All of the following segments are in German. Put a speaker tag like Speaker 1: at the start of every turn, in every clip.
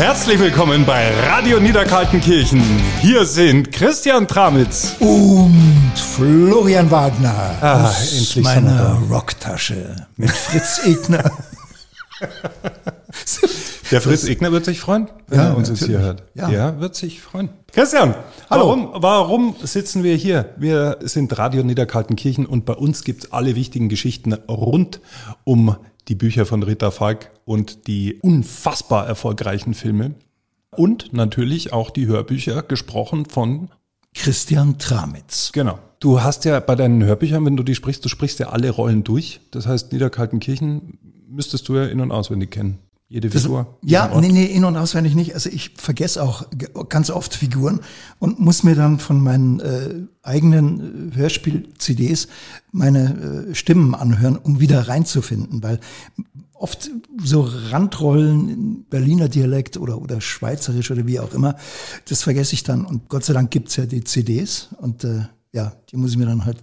Speaker 1: Herzlich willkommen bei Radio Niederkaltenkirchen. Hier sind Christian Tramitz
Speaker 2: und Florian Wagner
Speaker 1: ah,
Speaker 2: aus meiner Rocktasche mit Fritz Egner.
Speaker 1: Der Fritz Egner wird sich freuen, wenn
Speaker 2: Ja,
Speaker 1: er uns jetzt hier hört.
Speaker 2: Ja.
Speaker 1: Der wird sich freuen. Christian,
Speaker 2: Hallo.
Speaker 1: Warum, warum sitzen wir hier? Wir sind Radio Niederkaltenkirchen und bei uns gibt's alle wichtigen Geschichten rund um die Bücher von Rita Falk und die unfassbar erfolgreichen Filme. Und natürlich auch die Hörbücher, gesprochen von
Speaker 2: Christian Tramitz.
Speaker 1: Genau. Du hast ja bei deinen Hörbüchern, wenn du die sprichst, du sprichst ja alle Rollen durch. Das heißt, Niederkaltenkirchen müsstest du ja in- und auswendig kennen. Jede Figur.
Speaker 2: Ja, nee, nee, in- und auswendig nicht. Also ich vergesse auch ganz oft Figuren und muss mir dann von meinen äh, eigenen äh, Hörspiel-CDs meine äh, Stimmen anhören, um wieder reinzufinden, weil oft so Randrollen in Berliner Dialekt oder, oder Schweizerisch oder wie auch immer, das vergesse ich dann. Und Gott sei Dank gibt's ja die CDs und äh, ja, die muss ich mir dann halt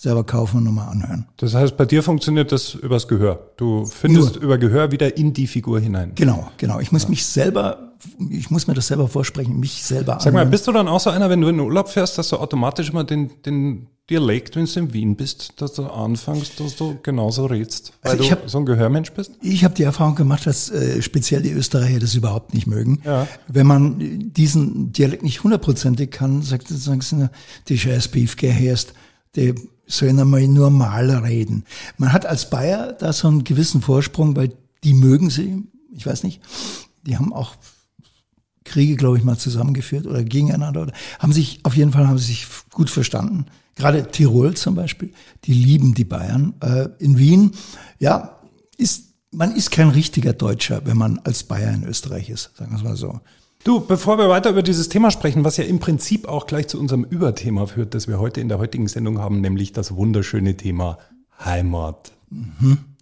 Speaker 2: selber kaufen und nochmal anhören.
Speaker 1: Das heißt, bei dir funktioniert das übers Gehör. Du findest über Gehör wieder in die Figur hinein.
Speaker 2: Genau, genau. Ich muss mich selber, ich muss mir das selber vorsprechen, mich selber
Speaker 1: Sag mal, bist du dann auch so einer, wenn du in den Urlaub fährst, dass du automatisch immer den, den Dialekt, wenn du in Wien bist, dass du anfängst, dass du genauso redst? Weil
Speaker 2: Also
Speaker 1: du
Speaker 2: hab-
Speaker 1: so ein Gehörmensch bist?
Speaker 2: Ich habe die Erfahrung gemacht, dass äh, speziell die Österreicher das überhaupt nicht mögen.
Speaker 1: Ja.
Speaker 2: Wenn man äh, diesen Dialekt nicht hundertprozentig kann, sagt, sagen sie, na, die scheiß Beefke hörst, die sollen einmal normal reden. Man hat als Bayer da so einen gewissen Vorsprung, weil die mögen sie, ich weiß nicht, die haben auch Kriege, glaube ich, mal zusammengeführt oder gegeneinander oder haben sich, auf jeden Fall haben sie sich gut verstanden. Gerade Tirol zum Beispiel, die lieben die Bayern. Äh, in Wien, ja, ist, man ist kein richtiger Deutscher, wenn man als Bayer in Österreich ist, sagen wir es mal so.
Speaker 1: Du, bevor wir weiter über dieses Thema sprechen, was ja im Prinzip auch gleich zu unserem Überthema führt, das wir heute in der heutigen Sendung haben, nämlich das wunderschöne Thema Heimat.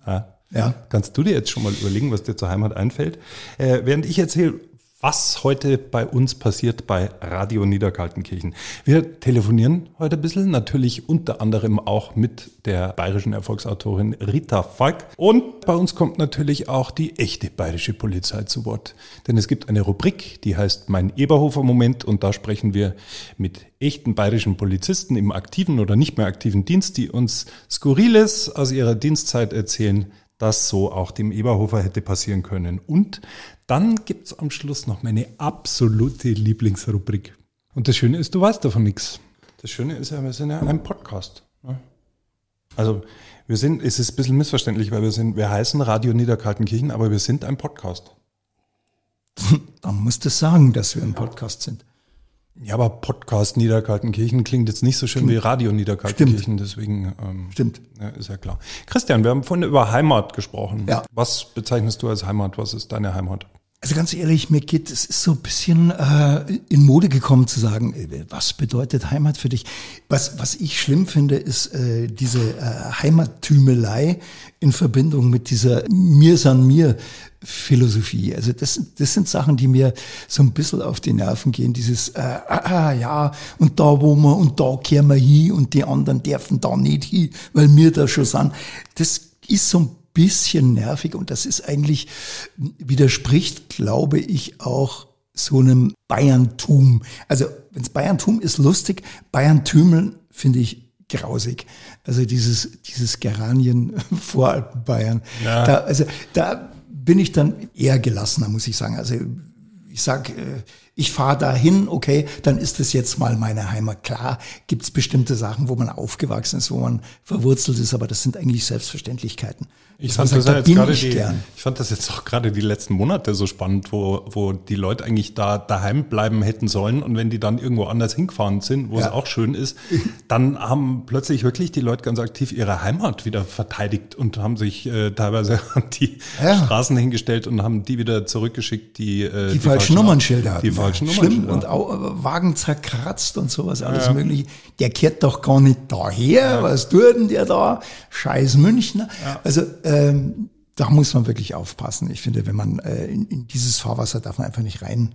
Speaker 1: Ja.
Speaker 2: Ja.
Speaker 1: Kannst du dir jetzt schon mal überlegen, was dir zur Heimat einfällt? Äh, während ich erzähle, was heute bei uns passiert bei Radio Niederkaltenkirchen. Wir telefonieren heute ein bisschen, natürlich unter anderem auch mit der bayerischen Erfolgsautorin Rita Falk. Und bei uns kommt natürlich auch die echte bayerische Polizei zu Wort. Denn es gibt eine Rubrik, die heißt Mein Eberhofer-Moment und da sprechen wir mit echten bayerischen Polizisten im aktiven oder nicht mehr aktiven Dienst, die uns Skurriles aus ihrer Dienstzeit erzählen, das so auch dem Eberhofer hätte passieren können. Und dann gibt's am Schluss noch meine absolute Lieblingsrubrik. Und das Schöne ist, du weißt davon nichts. Das Schöne ist ja, wir sind ja ein Podcast. ne? Also wir sind, es ist ein bisschen missverständlich, weil wir sind, wir heißen Radio Niederkaltenkirchen, aber wir sind ein Podcast.
Speaker 2: Dann musst du sagen, dass wir ein Podcast sind.
Speaker 1: Ja, aber Podcast Niederkaltenkirchen klingt jetzt nicht so schön wie Radio Niederkaltenkirchen, deswegen ähm,
Speaker 2: Stimmt.
Speaker 1: Ja, ist ja klar. Christian, wir haben vorhin über Heimat gesprochen.
Speaker 2: Ja.
Speaker 1: Was bezeichnest du als Heimat? Was ist deine Heimat?
Speaker 2: Also ganz ehrlich, mir geht es ist so ein bisschen äh, in Mode gekommen zu sagen, äh, was bedeutet Heimat für dich? Was was ich schlimm finde, ist äh, diese äh, Heimattümelei in Verbindung mit dieser mir san mir Philosophie. Also das das sind Sachen, die mir so ein bisschen auf die Nerven gehen. Dieses äh, ah, ah, ja und da wo wir und da kehren wir hin und die anderen dürfen da nicht hin, weil wir da schon sind. Das ist so ein bisschen nervig und das ist eigentlich, widerspricht, glaube ich, auch so einem Bayerntum. Also, wenns Bayerntum ist lustig, Bayerntümeln finde ich grausig. Also dieses, dieses Geranien Voralpen Bayern.
Speaker 1: Ja.
Speaker 2: Da, also da bin ich dann eher gelassener, muss ich sagen. Also ich sag, äh, ich fahre dahin, okay, dann ist das jetzt mal meine Heimat. Klar gibt's bestimmte Sachen, wo man aufgewachsen ist, wo man verwurzelt ist, aber das sind eigentlich Selbstverständlichkeiten.
Speaker 1: Ich fand, das ja jetzt gerade
Speaker 2: ich
Speaker 1: die, ich fand das jetzt auch gerade die letzten Monate so spannend, wo, wo die Leute eigentlich da daheim bleiben hätten sollen und wenn die dann irgendwo anders hingefahren sind, wo es
Speaker 2: Ja.
Speaker 1: auch schön ist, dann haben plötzlich wirklich die Leute ganz aktiv ihre Heimat wieder verteidigt und haben sich äh, teilweise an die
Speaker 2: Ja.
Speaker 1: Straßen hingestellt und haben die wieder zurückgeschickt, die äh,
Speaker 2: die, falschen Nummernschilder
Speaker 1: Die
Speaker 2: hatten.
Speaker 1: falschen
Speaker 2: Schlimm
Speaker 1: Nummernschilder.
Speaker 2: und auch Wagen zerkratzt und sowas, alles mögliche. Der kehrt doch gar nicht daher. Was tut denn der da? Scheiß Münchner. Also ähm, da muss man wirklich aufpassen. Ich finde, wenn man äh, in, in dieses Fahrwasser darf man einfach nicht rein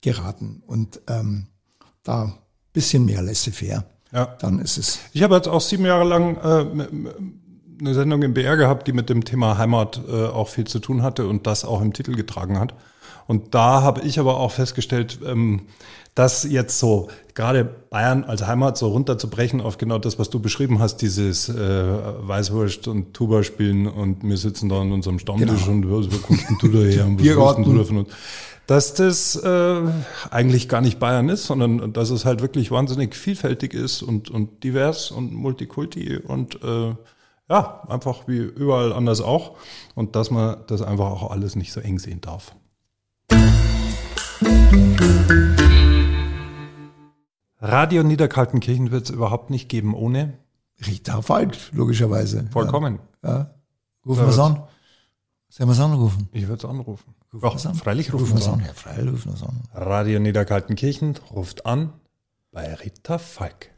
Speaker 2: geraten und ähm, da bisschen mehr laissez-faire.
Speaker 1: Ja.
Speaker 2: Dann ist es
Speaker 1: Ich habe jetzt auch sieben Jahre lang äh, eine Sendung im BR gehabt, die mit dem Thema Heimat äh, auch viel zu tun hatte und das auch im Titel getragen hat. Und da habe ich aber auch festgestellt, ähm, dass jetzt so gerade Bayern als Heimat so runterzubrechen auf genau das, was du beschrieben hast, dieses äh, Weißwurst und Tuba spielen und wir sitzen da in unserem Stammtisch
Speaker 2: Genau.
Speaker 1: und was, wo kommst denn du da her und was willst denn du da von uns? Dass das äh, eigentlich gar nicht Bayern ist, sondern dass es halt wirklich wahnsinnig vielfältig ist und, und divers und Multikulti und äh, ja, einfach wie überall anders auch. Und dass man das einfach auch alles nicht so eng sehen darf. Radio Niederkaltenkirchen wird es überhaupt nicht geben ohne.
Speaker 2: Rita Falk, logischerweise.
Speaker 1: Vollkommen.
Speaker 2: Ja. Rufen wir es an. Sollen wir es anrufen?
Speaker 1: Ich würde es anrufen.
Speaker 2: Rufen wir's an?
Speaker 1: freilich rufen wir es
Speaker 2: es an.
Speaker 1: an.
Speaker 2: Ja, freilich rufen wir es an.
Speaker 1: Radio Niederkaltenkirchen ruft an bei Rita Falk.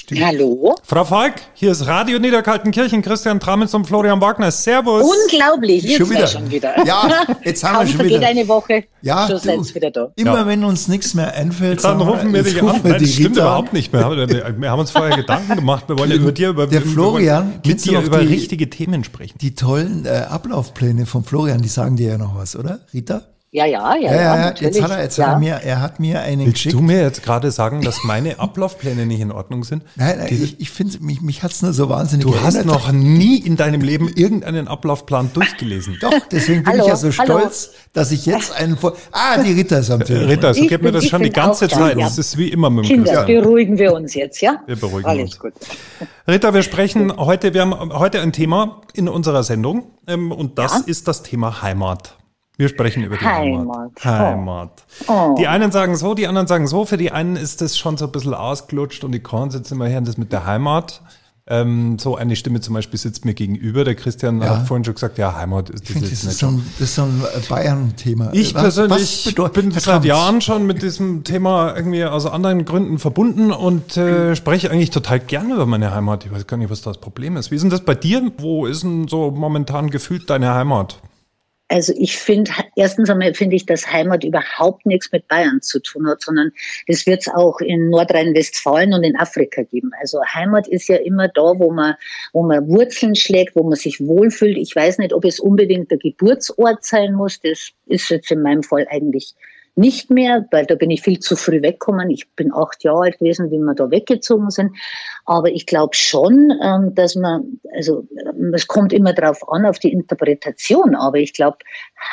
Speaker 2: Stimmt.
Speaker 3: Hallo?
Speaker 1: Frau Falk, hier ist Radio Niederkaltenkirchen, Christian Tramitz und Florian Wagner. Servus.
Speaker 3: Unglaublich, ihr
Speaker 2: Schon wieder.
Speaker 3: schon wieder.
Speaker 2: Ja, jetzt haben
Speaker 3: Kaum
Speaker 2: wir schon wieder.
Speaker 3: eine Woche,
Speaker 2: Ja,
Speaker 3: schon
Speaker 2: du.
Speaker 3: seid ihr wieder da.
Speaker 2: Immer
Speaker 1: Ja.
Speaker 2: wenn uns nichts mehr einfällt,
Speaker 1: Dann rufen wir
Speaker 2: jetzt
Speaker 1: dich an.
Speaker 2: rufen wir
Speaker 1: Nein, das stimmt
Speaker 2: Rita
Speaker 1: überhaupt nicht. Wir haben, wir haben uns vorher Gedanken gemacht. Wir wollen ja über dir, über
Speaker 2: Der Florian,
Speaker 1: mit dir über
Speaker 2: die-
Speaker 1: richtige Themen sprechen.
Speaker 2: Die tollen äh, Ablaufpläne von Florian, die sagen dir ja noch was, oder? Rita?
Speaker 3: Ja, ja, ja,
Speaker 2: Ja,
Speaker 3: ja.
Speaker 2: Jetzt hat er, jetzt
Speaker 3: ja.
Speaker 2: hat er mir, er hat mir einen
Speaker 1: Willst
Speaker 2: geschickt.
Speaker 1: du mir jetzt gerade sagen, dass meine Ablaufpläne nicht in Ordnung sind?
Speaker 2: Nein, nein,
Speaker 1: Diese-
Speaker 2: ich, ich finde, mich, mich hat's nur so wahnsinnig
Speaker 1: Du hast noch nie in deinem Leben irgendeinen Ablaufplan durchgelesen.
Speaker 2: Doch, deswegen bin
Speaker 3: Hallo,
Speaker 2: ich ja so
Speaker 3: hallo.
Speaker 2: stolz, dass ich jetzt einen vor. Ah, die Rita ist am
Speaker 1: Äh,
Speaker 2: Telefon.
Speaker 1: Rita, so
Speaker 3: Ich
Speaker 1: geht mir das schon die ganze
Speaker 3: da,
Speaker 1: Zeit.
Speaker 3: ja.
Speaker 1: Das ist wie immer mit dem
Speaker 3: Kinder,
Speaker 1: Christian.
Speaker 3: beruhigen wir uns jetzt, ja?
Speaker 1: Wir beruhigen
Speaker 3: Alles
Speaker 1: uns.
Speaker 3: gut.
Speaker 1: Rita, wir sprechen heute, wir haben heute ein Thema in unserer Sendung ähm, und das
Speaker 3: Ja.
Speaker 1: ist das Thema Heimat. Wir sprechen über die Heimat.
Speaker 3: Heimat.
Speaker 1: Heimat.
Speaker 3: Oh.
Speaker 1: Die einen sagen so, die anderen sagen so. Für die einen ist das schon so ein bisschen ausgelutscht und die Korn sitzen immer her und das mit der Heimat. Ähm, so eine Stimme zum Beispiel sitzt mir gegenüber. Der Christian
Speaker 2: Ja.
Speaker 1: hat vorhin schon gesagt, ja, Heimat ist
Speaker 2: Ich
Speaker 1: das
Speaker 2: finde,
Speaker 1: jetzt
Speaker 2: das, ist
Speaker 1: nicht
Speaker 2: so ein, das ist so ein äh, Bayern-Thema.
Speaker 1: ich
Speaker 2: Was-
Speaker 1: persönlich
Speaker 2: was bedeutet-
Speaker 1: bin
Speaker 2: Herr
Speaker 1: seit Jahren schon mit diesem Thema irgendwie aus anderen Gründen verbunden und äh, spreche eigentlich total gerne über meine Heimat. Ich weiß gar nicht, was das Problem ist. Wie ist denn das bei dir? Wo ist denn so momentan gefühlt deine Heimat?
Speaker 3: Also ich finde, erstens einmal finde ich, dass Heimat überhaupt nichts mit Bayern zu tun hat, sondern das wird es auch in Nordrhein-Westfalen und in Afrika geben. Also Heimat ist ja immer da, wo man, wo man Wurzeln schlägt, wo man sich wohlfühlt. Ich weiß nicht, ob es unbedingt der Geburtsort sein muss. Das ist jetzt in meinem Fall eigentlich nicht mehr, weil da bin ich viel zu früh weggekommen. Ich bin acht Jahre alt gewesen, wie wir da weggezogen sind. Aber ich glaube schon, ähm, dass man, also ähm, es kommt immer drauf an, auf die Interpretation. Aber ich glaube,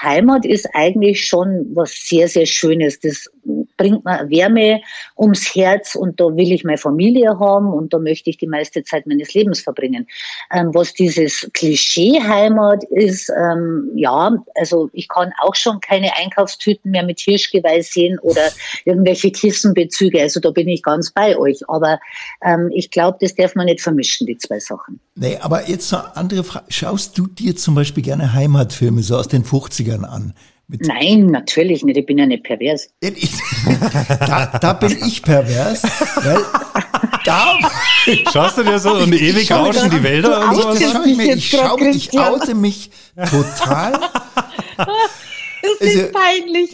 Speaker 3: Heimat ist eigentlich schon was sehr, sehr Schönes. Das bringt mir Wärme ums Herz und da will ich meine Familie haben und da möchte ich die meiste Zeit meines Lebens verbringen. Ähm, was dieses Klischee Heimat ist, ähm, ja, also ich kann auch schon keine Einkaufstüten mehr mit Hirschgeweih sehen oder irgendwelche Kissenbezüge. Also da bin ich ganz bei euch. Aber ähm, ich glaube, das darf man nicht vermischen, die zwei Sachen.
Speaker 2: Nee, aber jetzt eine andere Frage. Schaust du dir zum Beispiel gerne Heimatfilme so aus den 50ern an? Mit
Speaker 3: Nein, natürlich nicht. Ich bin ja nicht pervers.
Speaker 2: Ich, da, da bin ich pervers, weil da
Speaker 1: Schaust du dir so und ewig rauschen die Wälder und sowas?
Speaker 2: das
Speaker 3: outest
Speaker 2: schau ich, mir,
Speaker 3: mich
Speaker 2: ich, schau, ich oute mich total.
Speaker 3: Das
Speaker 2: Also-
Speaker 3: ist peinlich.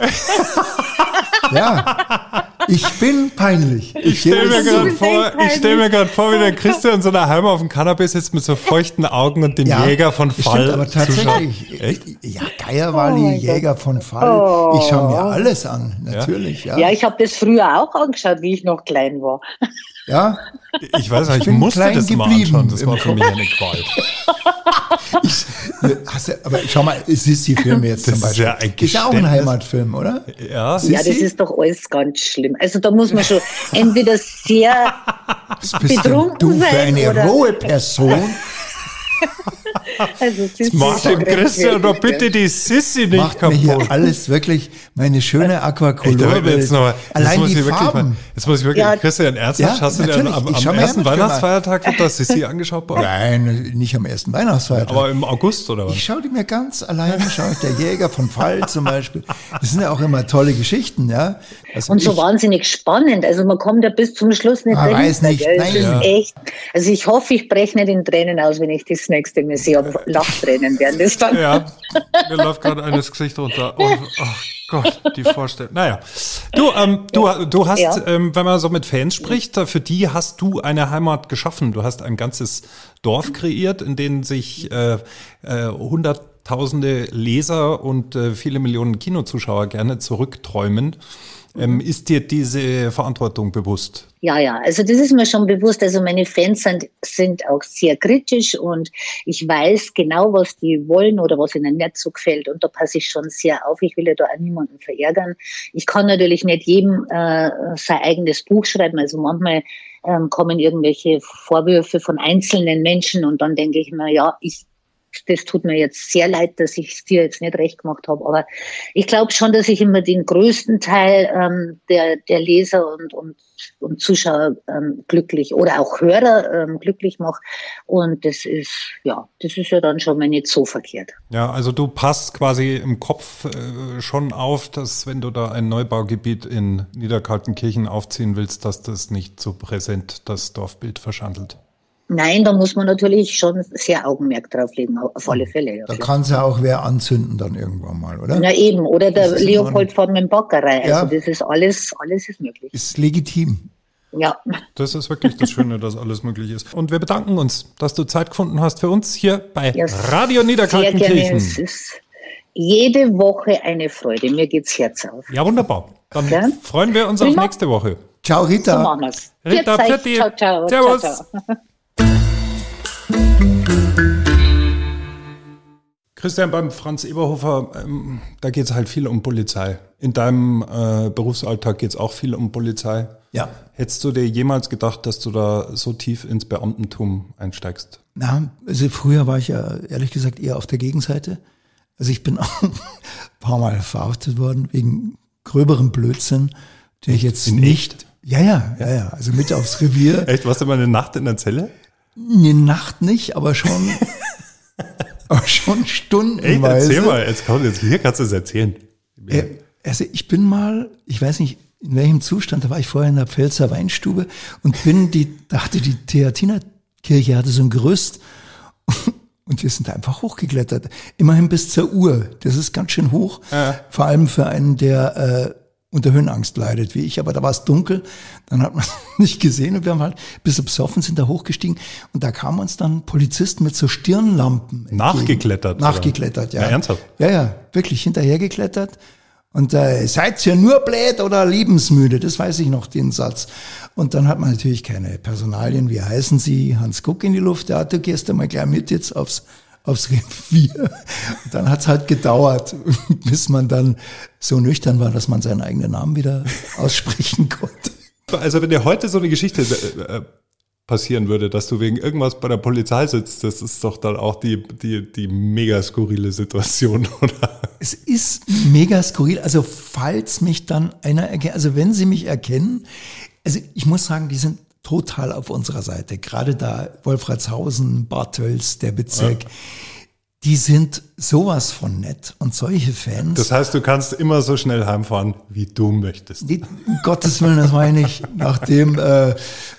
Speaker 2: Ja, ich bin peinlich.
Speaker 1: Ich stelle mir gerade vor, ich stell mir gerade vor, wie der Christian so daheim auf dem Kanapee sitzt mit so feuchten Augen und den
Speaker 2: Ja,
Speaker 1: Jäger von Fall
Speaker 2: Stimmt, aber tatsächlich.
Speaker 1: Echt?
Speaker 2: Ja, Geierwalli,
Speaker 3: Oh
Speaker 2: Jäger von Fall. Ich schaue mir alles an, natürlich. Ja,
Speaker 3: Ja, ich habe das früher auch angeschaut, wie ich noch klein war.
Speaker 2: Ja.
Speaker 1: Ich weiß nicht, ich
Speaker 2: bin
Speaker 1: musste das mal
Speaker 2: geblieben
Speaker 1: anschauen. Das war für mich eine Qual.
Speaker 2: Ich, hast du, aber schau mal, es ist die Filme jetzt
Speaker 1: Das
Speaker 2: zum
Speaker 1: ist
Speaker 2: Beispiel.
Speaker 1: ja ein
Speaker 2: ist ja auch ein. Heimatfilm, oder?
Speaker 1: Ja,
Speaker 2: Sie-
Speaker 3: Ja, das ist doch alles ganz schlimm. Also da muss man schon entweder sehr, Betrunken
Speaker 2: du für eine rohe Person?
Speaker 3: also es ist
Speaker 1: mach
Speaker 3: so
Speaker 1: dem Christian doch bitte die Sissi nicht
Speaker 2: Macht mir hier
Speaker 1: kaputt.
Speaker 2: alles wirklich meine schöne
Speaker 1: Echt, aber
Speaker 2: Aquacolor.
Speaker 1: jetzt, noch mal, jetzt
Speaker 2: Allein
Speaker 1: muss
Speaker 2: die
Speaker 1: ich wirklich
Speaker 2: Farben.
Speaker 1: mal, jetzt muss ich wirklich,
Speaker 3: Ja.
Speaker 1: Christian, ernsthaft,
Speaker 2: Ja,
Speaker 1: hast du dir
Speaker 2: natürlich.
Speaker 1: am, am ersten. Weihnachtsfeiertag wird das Sissi angeschaut? Boah,
Speaker 2: Nein, nicht am ersten Weihnachtsfeiertag.
Speaker 1: Aber im August oder was?
Speaker 2: Ich schaue die mir ganz alleine, schaue ich der Jäger von Fall zum Beispiel. Das sind ja auch immer tolle Geschichten, ja. Also
Speaker 3: Und so
Speaker 2: ich-
Speaker 3: wahnsinnig spannend. Also man kommt ja bis zum Schluss nicht
Speaker 2: Man
Speaker 3: dahinter,
Speaker 2: weiß nicht,
Speaker 3: gell?
Speaker 2: nein. Ja.
Speaker 3: echt. Also ich hoffe, ich breche nicht in Tränen aus, wenn ich das nächste Mal sehe. Aber Lachtränen werden das dann.
Speaker 1: Ja, mir läuft gerade eines Gesicht runter. Und, ach Gott, die Vorstellung. Naja. Du, ähm, du, du hast, ja. ähm, wenn man so mit Fans spricht, für die hast du eine Heimat geschaffen. Du hast ein ganzes Dorf kreiert, in dem sich äh, äh, hunderttausende Leser und äh, viele Millionen Kinozuschauer gerne zurückträumen. Ähm, ist dir diese Verantwortung bewusst?
Speaker 3: Ja, ja, also das ist mir schon bewusst. Also meine Fans sind, sind auch sehr kritisch und ich weiß genau, was die wollen oder was ihnen nicht so gefällt. Und da passe ich schon sehr auf. Ich will ja da auch niemanden verärgern. Ich kann natürlich nicht jedem äh, sein eigenes Buch schreiben. Also manchmal ähm, kommen irgendwelche Vorwürfe von einzelnen Menschen und dann denke ich mir, ja, ich das tut mir jetzt sehr leid, dass ich es dir jetzt nicht recht gemacht habe. Aber ich glaube schon, dass ich immer den größten Teil ähm, der, der Leser und, und, und Zuschauer ähm, glücklich oder auch Hörer ähm, glücklich mache. Und das ist, ja, das ist ja dann schon mal nicht so verkehrt.
Speaker 1: Ja, also du passt quasi im Kopf äh, schon auf, dass wenn du da ein Neubaugebiet in Niederkaltenkirchen aufziehen willst, dass das nicht so präsent das Dorfbild verschandelt.
Speaker 3: Nein, da muss man natürlich schon sehr Augenmerk drauf legen, auf alle Fälle.
Speaker 2: Ja, da kann es ja auch wer anzünden dann irgendwann mal, oder?
Speaker 3: Na eben, oder der Leopold von mit Backerei. Also ja. das ist alles, alles ist möglich.
Speaker 2: Ist legitim.
Speaker 3: Ja.
Speaker 1: Das ist wirklich das Schöne, dass alles möglich ist. Und wir bedanken uns, dass du Zeit gefunden hast für uns hier bei ja, Radio Niederkaltenkirchen. Es ist
Speaker 3: jede Woche eine Freude. Mir geht's Herz auf.
Speaker 1: Ja, wunderbar. Dann ja? freuen wir uns Prima. auf nächste Woche.
Speaker 2: Ciao, Rita. So machen
Speaker 3: wir's. Rita, ciao, ciao.
Speaker 1: Servus.
Speaker 3: Ciao,
Speaker 1: ciao. Christian, beim Franz Eberhofer, ähm, da geht es halt viel um Polizei. In deinem äh, Berufsalltag geht es auch viel um Polizei.
Speaker 2: Ja.
Speaker 1: Hättest du dir jemals gedacht, dass du da so tief ins Beamtentum einsteigst?
Speaker 2: Na, also früher war ich ja ehrlich gesagt eher auf der Gegenseite. Also ich bin auch ein paar Mal verhaftet worden wegen gröberem Blödsinn, den ich jetzt
Speaker 1: in nicht. Echt?
Speaker 2: Ja, ja, ja, ja. Also mit aufs Revier.
Speaker 1: Echt? Warst du mal eine Nacht in der Zelle?
Speaker 2: Eine Nacht nicht, aber schon, aber schon stundenweise.
Speaker 1: Ey, erzähl mal, jetzt, komm, jetzt hier kannst du es erzählen.
Speaker 2: Äh, also ich bin mal, ich weiß nicht, in welchem Zustand, da war ich vorher in der Pfälzer Weinstube und bin die, da hatte die Theatinerkirche, hatte so ein Gerüst und wir sind einfach hochgeklettert. Immerhin bis zur Uhr. Das ist ganz schön hoch. Ja. Vor allem für einen, der äh, unter Höhenangst leidet wie ich, aber da war es dunkel, dann hat man es nicht gesehen und wir haben halt bis besoffen sind da hochgestiegen und da kamen uns dann Polizisten mit so Stirnlampen.
Speaker 1: Entgegen. Nachgeklettert?
Speaker 2: Nachgeklettert, ja.
Speaker 1: ja. Ernsthaft?
Speaker 2: Ja, ja, wirklich hinterhergeklettert. Und äh, seid ihr nur blöd oder lebensmüde? Das weiß ich noch, den Satz. Und dann hat man natürlich keine Personalien. Wie heißen Sie? Hans Guck in die Luft. Ja, du gehst einmal gleich mit jetzt aufs aufs Revier. Und dann hat's halt gedauert, bis man dann so nüchtern war, dass man seinen eigenen Namen wieder aussprechen konnte.
Speaker 1: Also wenn dir heute so eine Geschichte äh, passieren würde, dass du wegen irgendwas bei der Polizei sitzt, das ist doch dann auch die, die, die mega skurrile Situation, oder?
Speaker 2: Es ist mega skurril. Also falls mich dann einer erkennt, also wenn sie mich erkennen, also ich muss sagen, die sind total auf unserer Seite. Gerade da Wolfratshausen, Bartels, der Bezirk. Ja. Die sind sowas von nett und solche Fans.
Speaker 1: Das heißt, du kannst immer so schnell heimfahren, wie du möchtest.
Speaker 2: Die, um Gottes Willen, das meine ich, nachdem äh,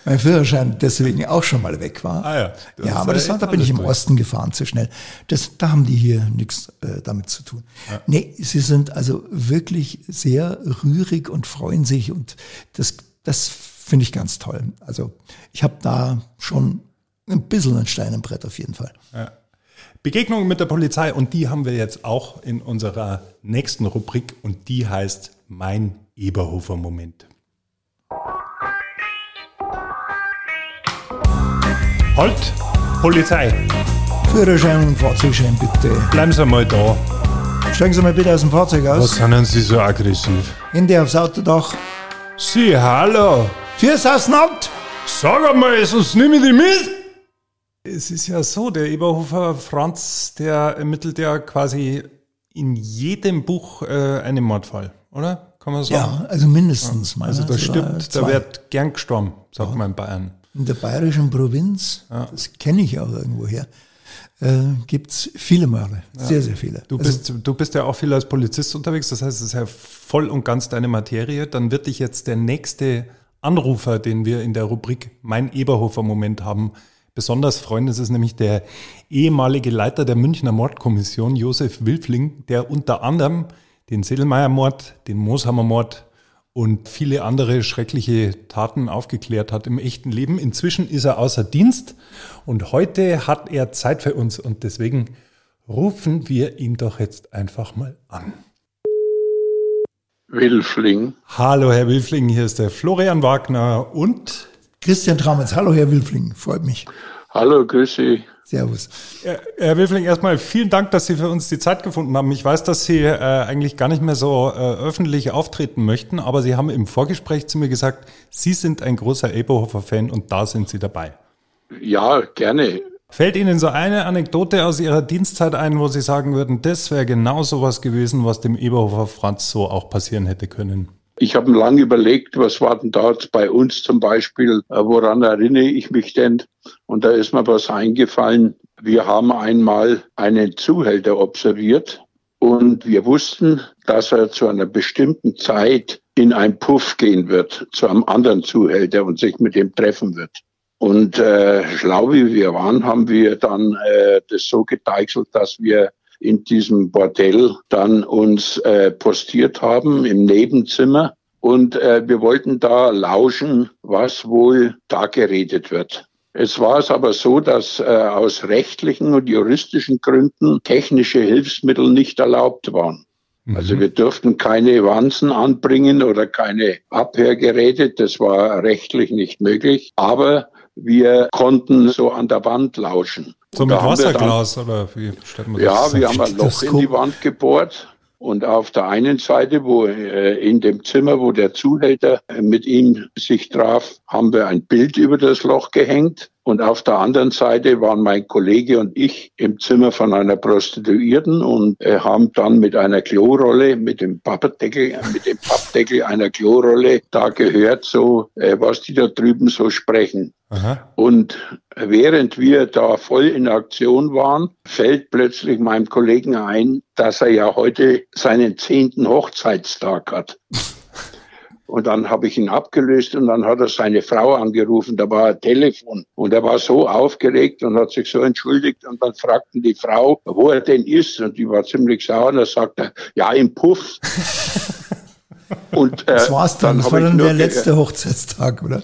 Speaker 2: mein Führerschein deswegen auch schon mal weg war.
Speaker 1: Ah ja.
Speaker 2: Das ja, aber das war, da bin ich im durch. Osten gefahren zu schnell. Das, da haben die hier nichts äh, damit zu tun. Ja. Nee, sie sind also wirklich sehr rührig und freuen sich und das, das finde ich ganz toll. Also ich habe da schon ein bisschen ein Stein im Brett auf jeden Fall.
Speaker 1: Ja. Begegnungen mit der Polizei und die haben wir jetzt auch in unserer nächsten Rubrik und die heißt Mein Eberhofer Moment. Halt, Polizei!
Speaker 2: Führerschein und Fahrzeugschein bitte.
Speaker 1: Bleiben Sie mal da.
Speaker 2: Steigen Sie mal bitte aus dem Fahrzeug aus.
Speaker 1: Was sind Sie so aggressiv?
Speaker 2: Hände aufs Autodach.
Speaker 1: Sie, hallo!
Speaker 2: Fürs Ausland!
Speaker 1: Sag einmal, sonst nehme ich die mit! Es ist ja so, der Eberhofer Franz, der ermittelt ja quasi in jedem Buch äh, einen Mordfall, oder? Kann man sagen?
Speaker 2: Ja, also mindestens
Speaker 1: mal. Also da stimmt, da wird gern gestorben, sagt ja. man in Bayern.
Speaker 2: In der bayerischen Provinz, ja. das kenne ich auch irgendwoher, äh, gibt es viele Morde, ja. sehr, sehr viele.
Speaker 1: Du, also, bist, du bist ja auch viel als Polizist unterwegs, das heißt, es ist ja voll und ganz deine Materie. Dann wird dich jetzt der nächste Anrufer, den wir in der Rubrik Mein Eberhofer-Moment haben, besonders freuen. Das ist nämlich der ehemalige Leiter der Münchner Mordkommission, Josef Wilfling, der unter anderem den Sedelmeier-Mord, den Mooshammer-Mord und viele andere schreckliche Taten aufgeklärt hat im echten Leben. Inzwischen ist er außer Dienst und heute hat er Zeit für uns und deswegen rufen wir ihn doch jetzt einfach mal an.
Speaker 4: Wilfling.
Speaker 1: Hallo Herr Wilfling, hier ist der Florian Wagner und
Speaker 2: Christian Tramitz. Hallo Herr Wilfling, freut mich.
Speaker 4: Hallo, grüß Sie.
Speaker 2: Servus.
Speaker 1: Herr Wilfling, erstmal vielen Dank, dass Sie für uns die Zeit gefunden haben. Ich weiß, dass Sie äh, eigentlich gar nicht mehr so äh, öffentlich auftreten möchten, aber Sie haben im Vorgespräch zu mir gesagt, Sie sind ein großer Eberhofer-Fan und da sind Sie dabei.
Speaker 4: Ja, gerne.
Speaker 1: Fällt Ihnen so eine Anekdote aus Ihrer Dienstzeit ein, wo Sie sagen würden, das wäre genau sowas gewesen, was dem Eberhofer Franz so auch passieren hätte können?
Speaker 4: Ich habe lange überlegt, was war denn da bei uns zum Beispiel, äh, woran erinnere ich mich denn? Und da ist mir was eingefallen. Wir haben einmal einen Zuhälter observiert und wir wussten, dass er zu einer bestimmten Zeit in ein Puff gehen wird, zu einem anderen Zuhälter und sich mit ihm treffen wird. Und äh, schlau wie wir waren, haben wir dann äh, das so gedeichselt, dass wir in diesem Bordell dann uns äh, postiert haben im Nebenzimmer. Und äh, wir wollten da lauschen, was wohl da geredet wird. Es war es aber so, dass äh, aus rechtlichen und juristischen Gründen technische Hilfsmittel nicht erlaubt waren. Mhm. Also wir durften keine Wanzen anbringen oder keine Abhörgeräte. Das war rechtlich nicht möglich. Aber wir konnten so an der Wand lauschen.
Speaker 1: So mit Wasserglas dann, oder wie stellt
Speaker 4: man das? Ja, wir haben ein Loch in die Wand gebohrt und auf der einen Seite, wo äh, in dem Zimmer, wo der Zuhälter äh, mit ihm sich traf, haben wir ein Bild über das Loch gehängt. Und auf der anderen Seite waren mein Kollege und ich im Zimmer von einer Prostituierten und äh, haben dann mit einer Klorolle, mit dem Pappdeckel, mit dem Pappdeckel einer Klorolle da gehört, so äh, was die da drüben so sprechen. Aha. Und während wir da voll in Aktion waren, fällt plötzlich meinem Kollegen ein, dass er ja heute seinen zehnten Hochzeitstag hat. Und dann habe ich ihn abgelöst und dann hat er seine Frau angerufen, da war ein Telefon. Und er war so aufgeregt und hat sich so entschuldigt. Und dann fragten die Frau, wo er denn ist. Und die war ziemlich sauer. Und er sagte, ja, im Puff.
Speaker 2: Und, äh, das war's dann. dann das war dann der letzte Hochzeitstag, oder?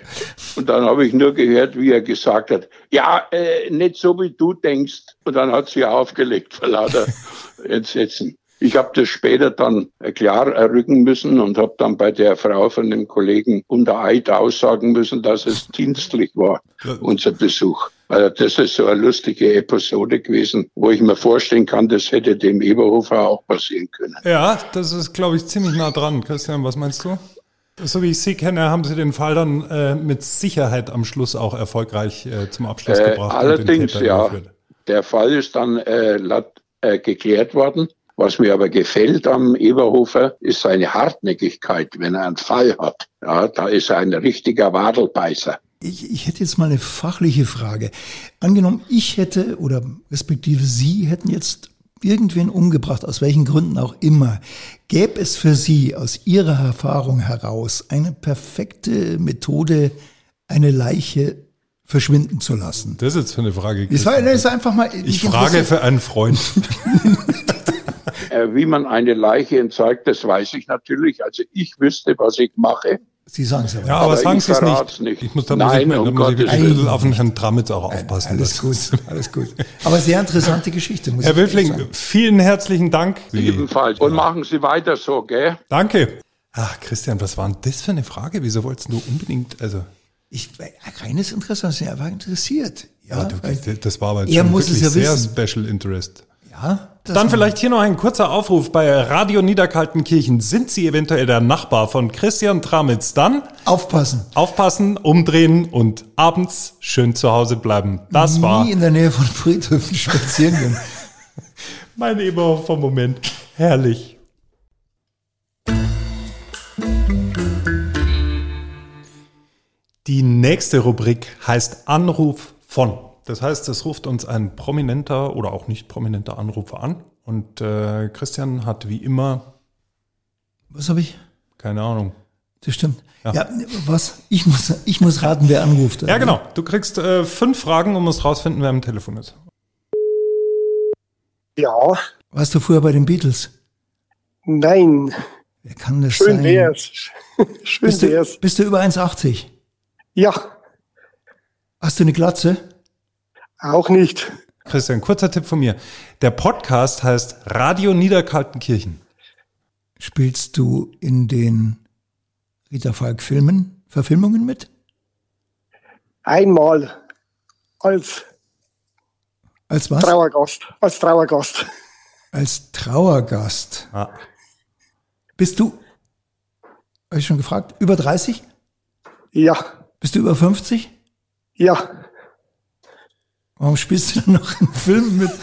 Speaker 4: Und dann habe ich nur gehört, wie er gesagt hat, ja, äh, nicht so wie du denkst. Und dann hat sie aufgelegt vor lauter Entsetzen. Ich habe das später dann klar errücken müssen und habe dann bei der Frau von dem Kollegen unter Eid aussagen müssen, dass es dienstlich war, unser Besuch. Also das ist so eine lustige Episode gewesen, wo ich mir vorstellen kann, das hätte dem Eberhofer auch passieren können.
Speaker 1: Ja, das ist, glaube ich, ziemlich nah dran. Christian, was meinst du? So wie ich Sie kenne, haben Sie den Fall dann äh, mit Sicherheit am Schluss auch erfolgreich äh, zum Abschluss äh, gebracht.
Speaker 4: Allerdings, ja. Der Fall ist dann äh, äh, geklärt worden. Was mir aber gefällt am Eberhofer, ist seine Hartnäckigkeit, wenn er einen Fall hat. Ja, da ist er ein richtiger Wadelbeißer.
Speaker 2: Ich, ich hätte jetzt mal eine fachliche Frage. Angenommen, ich hätte oder respektive Sie hätten jetzt irgendwen umgebracht, aus welchen Gründen auch immer. Gäbe es für Sie aus Ihrer Erfahrung heraus eine perfekte Methode, eine Leiche verschwinden zu lassen?
Speaker 1: Das ist jetzt für eine Frage.
Speaker 2: Das, war, das ist einfach mal.
Speaker 1: Ich frage für einen Freund.
Speaker 4: Äh, wie man eine Leiche entzeigt, das weiß ich natürlich. Also ich wüsste, was ich mache.
Speaker 2: Sie sagen es
Speaker 1: aber. Ja, aber, aber sagen Sie es nicht. nicht.
Speaker 4: Ich muss da Nein, muss ich, um muss ich ein bisschen
Speaker 1: auf den Herrn Tramitz auch aufpassen.
Speaker 2: Alles gut, alles gut. Aber sehr interessante Geschichte,
Speaker 1: muss Herr Wilfling, vielen herzlichen Dank.
Speaker 4: Ebenfalls. Und machen Sie weiter so, gell?
Speaker 1: Danke. Ach, Christian, was war denn das für eine Frage? Wieso wolltest du unbedingt, also.
Speaker 2: Ich, reines Interesse, was er war interessiert.
Speaker 1: Ja, ja du, das war aber schon wirklich ja sehr wissen. Special Interest.
Speaker 2: Ja.
Speaker 1: Dann vielleicht hier noch ein kurzer Aufruf bei Radio Niederkaltenkirchen. Sind Sie eventuell der Nachbar von Christian Tramitz? Dann
Speaker 2: aufpassen.
Speaker 1: Aufpassen, umdrehen und abends schön zu Hause bleiben. Das
Speaker 2: Nie
Speaker 1: war.
Speaker 2: in der Nähe von Friedhöfen spazieren gehen.
Speaker 1: mein Eberhofer Moment. Herrlich. Die nächste Rubrik heißt Anruf von. Das heißt, es ruft uns ein prominenter oder auch nicht prominenter Anrufer an. Und äh, Christian hat wie immer.
Speaker 2: Was habe ich?
Speaker 1: Keine Ahnung.
Speaker 2: Das stimmt. Ja. ja. was? Ich muss, ich muss raten, wer anruft.
Speaker 1: Ja, genau. Du kriegst äh, fünf Fragen und musst rausfinden, wer am Telefon ist.
Speaker 2: Ja. Warst du früher bei den Beatles?
Speaker 5: Nein.
Speaker 2: Wer kann das
Speaker 5: Schön
Speaker 2: sein?
Speaker 5: wär's. Schön
Speaker 2: Bist du,
Speaker 5: wär's.
Speaker 2: bist du über 1,80?
Speaker 5: Ja,
Speaker 2: Hast du eine Glatze?
Speaker 5: Auch nicht.
Speaker 1: Christian, kurzer Tipp von mir. Der Podcast heißt Radio Niederkaltenkirchen.
Speaker 2: Spielst du in den Rita Falk Filmen, Verfilmungen mit?
Speaker 5: Einmal als
Speaker 2: Als was?
Speaker 5: Trauergast. Als Trauergast.
Speaker 2: Als Trauergast.
Speaker 1: Ah.
Speaker 2: Bist du, habe ich schon gefragt, über 30?
Speaker 5: Ja,
Speaker 2: Bist du über 50?
Speaker 5: ja.
Speaker 2: Warum spielst du dann noch in Filmen mit?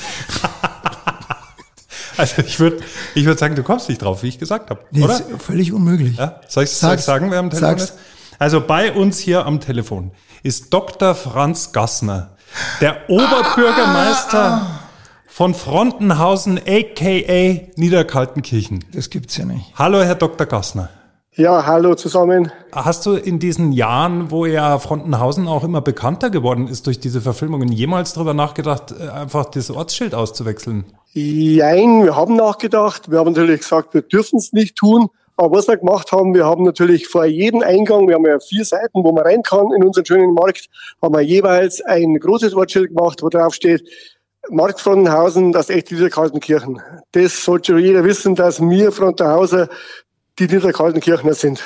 Speaker 1: Also ich würde ich würd sagen, du kommst nicht drauf, wie ich gesagt habe,
Speaker 2: Nee,
Speaker 1: oder?
Speaker 2: ist völlig unmöglich.
Speaker 1: Ja? Soll ich
Speaker 2: Sag's.
Speaker 1: sagen, wer am Telefon
Speaker 2: Sag's.
Speaker 1: ist? Also bei uns hier am Telefon ist Dr. Franz Gassner, der Oberbürgermeister von Frontenhausen, a.k.a. Niederkaltenkirchen.
Speaker 2: Das gibt's ja nicht.
Speaker 1: Hallo, Herr Dr. Gassner.
Speaker 5: Ja, hallo zusammen.
Speaker 1: Hast du in diesen Jahren, wo ja Frontenhausen auch immer bekannter geworden ist durch diese Verfilmungen, jemals darüber nachgedacht, äh, einfach das Ortsschild auszuwechseln?
Speaker 5: Jein, wir haben nachgedacht. Wir haben natürlich gesagt, wir dürfen es nicht tun. Aber was wir gemacht haben, wir haben natürlich vor jedem Eingang, wir haben ja vier Seiten, wo man rein kann in unseren schönen Markt, haben wir jeweils ein großes Wortschild gemacht, wo drauf steht, Markt Frontenhausen, das echte Niederkaltenkirchen. Das sollte jeder wissen, dass wir Frontenhauser die Niederkaltenkirchner sind.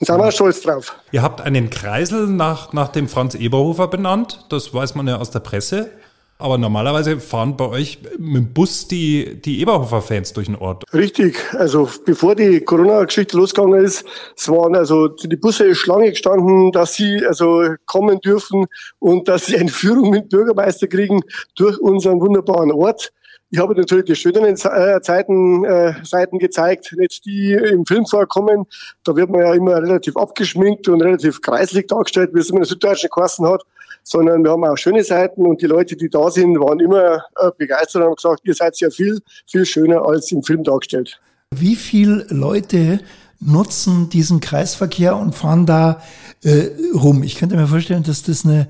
Speaker 5: Und sind wir auch stolz drauf.
Speaker 1: Ihr habt einen Kreisel nach, nach dem Franz Eberhofer benannt, das weiß man ja aus der Presse. Aber normalerweise fahren bei euch mit dem Bus die, die Eberhofer-Fans durch den Ort.
Speaker 5: Richtig, also bevor die Corona-Geschichte losgegangen ist, es waren also die Busse Schlange gestanden, dass sie also kommen dürfen und dass sie eine Führung mit Bürgermeister kriegen durch unseren wunderbaren Ort. Ich habe natürlich die schöneren äh, Zeiten, äh, Seiten gezeigt, nicht die im Film vorkommen. Da wird man ja immer relativ abgeschminkt und relativ kreislig dargestellt, wie es immer in der Süddeutschen Kassen hat sondern wir haben auch schöne Seiten und die Leute, die da sind, waren immer äh, begeistert und haben gesagt, ihr seid ja viel, viel schöner als im Film dargestellt.
Speaker 2: Wie viele Leute nutzen diesen Kreisverkehr und fahren da äh, rum? Ich könnte mir vorstellen, dass das ein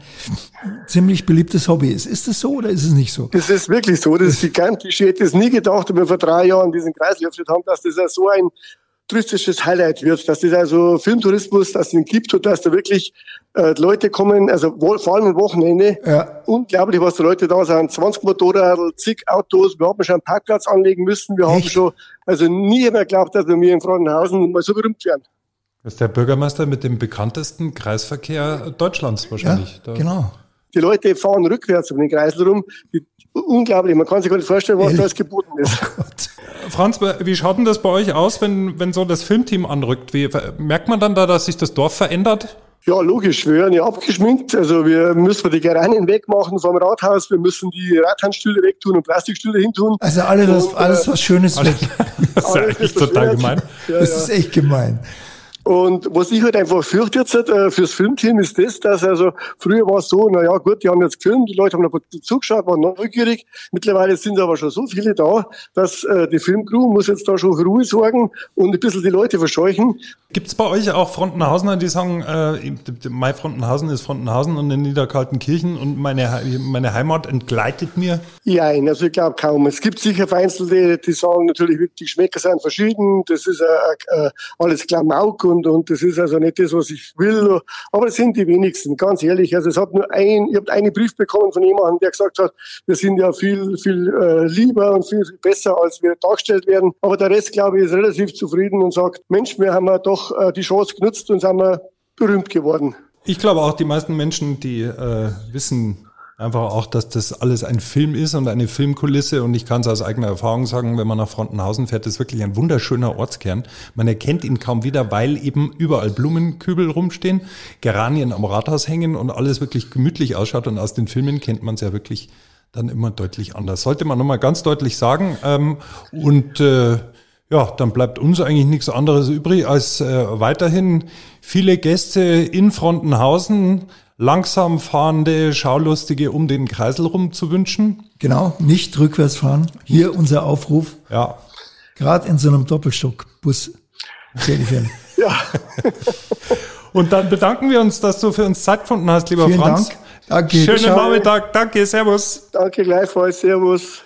Speaker 2: ziemlich beliebtes Hobby ist. Ist das so oder ist es nicht so?
Speaker 5: Das ist wirklich so. Das ist gigantisch. Ich hätte es nie gedacht, wenn wir vor drei Jahren diesen Kreis geöffnet haben, dass das ja so ein touristisches Highlight wird, dass das also Filmtourismus, dass es gibt und dass da wirklich äh, Leute kommen, also wohl, vor allem am Wochenende,
Speaker 2: Ja.
Speaker 5: unglaublich, was da Leute da sind, 20 Motorräder, zig Autos, wir haben schon einen Parkplatz anlegen müssen, wir haben
Speaker 2: Echt?
Speaker 5: schon, also nie mehr geglaubt, dass wir in Frauenhausen mal so berühmt werden.
Speaker 1: Das ist der Bürgermeister mit dem bekanntesten Kreisverkehr Deutschlands
Speaker 2: Ja,
Speaker 1: wahrscheinlich. Da-
Speaker 2: genau.
Speaker 5: Die Leute fahren rückwärts um den Kreisel rum, die, unglaublich, man kann sich gar nicht vorstellen, was da alles geboten ist.
Speaker 2: Gott.
Speaker 1: Franz, wie schaut denn das bei euch aus, wenn, wenn so das Filmteam anrückt? Wie, merkt man dann da, dass sich das Dorf verändert?
Speaker 5: Ja, logisch. Wir werden ja abgeschminkt. Also wir müssen die Geranien wegmachen vom Rathaus. Wir müssen die Radhandstühle wegtun und Plastikstühle hintun.
Speaker 2: Also alles, was,
Speaker 5: Und, äh,
Speaker 2: alles, was Schönes weg.
Speaker 1: Das ist ja
Speaker 5: Alles wird
Speaker 1: total gemein.
Speaker 5: Ja,
Speaker 2: Das
Speaker 5: ja.
Speaker 2: ist echt gemein.
Speaker 5: Und was ich halt einfach fürchte jetzt äh, fürs Filmteam ist das, dass also früher war es so, na ja gut, die haben jetzt gefilmt, die Leute haben noch zugeschaut, waren neugierig. Mittlerweile sind aber schon so viele da, dass äh, die Filmcrew muss jetzt da schon für Ruhe sorgen und ein bisschen die Leute verscheuchen.
Speaker 1: Gibt es bei euch auch Frontenhausener, die sagen, äh, mein Frontenhausen ist Frontenhausen und in Niederkaltenkirchen und meine, meine Heimat entgleitet mir?
Speaker 5: Nein, also ich glaube kaum. Es gibt sicher Vereinzelte, die sagen natürlich, die Geschmäcker sind verschieden, das ist äh, äh, alles Klamauk und, und das ist also nicht das, was ich will. Aber es sind die wenigsten, ganz ehrlich. Also es hat nur ein, ich habe einen Brief bekommen von jemandem, der gesagt hat, wir sind ja viel, viel äh, lieber und viel, viel besser, als wir dargestellt werden. Aber der Rest, glaube ich, ist relativ zufrieden und sagt, Mensch, wir haben ja doch äh, die Chance genutzt und sind wir berühmt geworden.
Speaker 1: Ich glaube auch, die meisten Menschen, die äh, wissen einfach auch, dass das alles ein Film ist und eine Filmkulisse. Und ich kann es aus eigener Erfahrung sagen, wenn man nach Frontenhausen fährt, ist wirklich ein wunderschöner Ortskern. Man erkennt ihn kaum wieder, weil eben überall Blumenkübel rumstehen, Geranien am Rathaus hängen und alles wirklich gemütlich ausschaut. Und aus den Filmen kennt man es ja wirklich dann immer deutlich anders. Sollte man nochmal ganz deutlich sagen. Ähm, und äh, ja, dann bleibt uns eigentlich nichts anderes übrig, als äh, weiterhin viele Gäste in Frontenhausen, langsam fahrende Schaulustige um den Kreisel rum zu wünschen.
Speaker 2: Genau, nicht rückwärts fahren. Hier unser Aufruf.
Speaker 1: Ja,
Speaker 2: Gerade in so einem Doppelstockbus.
Speaker 5: Ja,
Speaker 1: und dann bedanken wir uns, dass du für uns Zeit gefunden hast, lieber
Speaker 2: Vielen
Speaker 1: Franz.
Speaker 2: Dank. Danke.
Speaker 1: Schönen
Speaker 2: Ciao.
Speaker 1: Nachmittag, danke, servus.
Speaker 5: danke gleichfalls. Servus.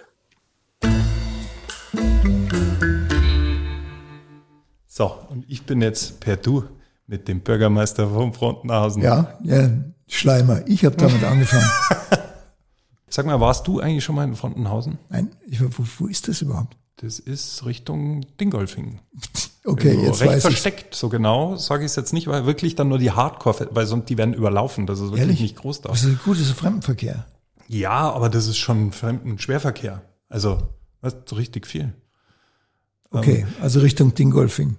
Speaker 1: So, und ich bin jetzt per Du mit dem Bürgermeister von Frontenhausen.
Speaker 2: Ja, ja, Schleimer. Ich habe damit angefangen.
Speaker 1: Sag mal, warst du eigentlich schon mal in Frontenhausen?
Speaker 2: Nein, ich, wo, wo ist das überhaupt?
Speaker 1: Das ist Richtung Dingolfing.
Speaker 2: Okay,
Speaker 1: Irgendwo
Speaker 2: jetzt
Speaker 1: recht
Speaker 2: weiß ich.
Speaker 1: versteckt, so genau sage ich es jetzt nicht, weil wirklich dann nur die Hardcore, weil sonst die werden überlaufen. Das ist wirklich
Speaker 2: Ehrlich?
Speaker 1: nicht groß da.
Speaker 2: Das ist gut, das ist Fremdenverkehr.
Speaker 1: Ja, aber das ist schon fremden Schwerverkehr. Also, du, so richtig viel.
Speaker 2: Okay,
Speaker 1: Ähm.
Speaker 2: also Richtung Dingolfing.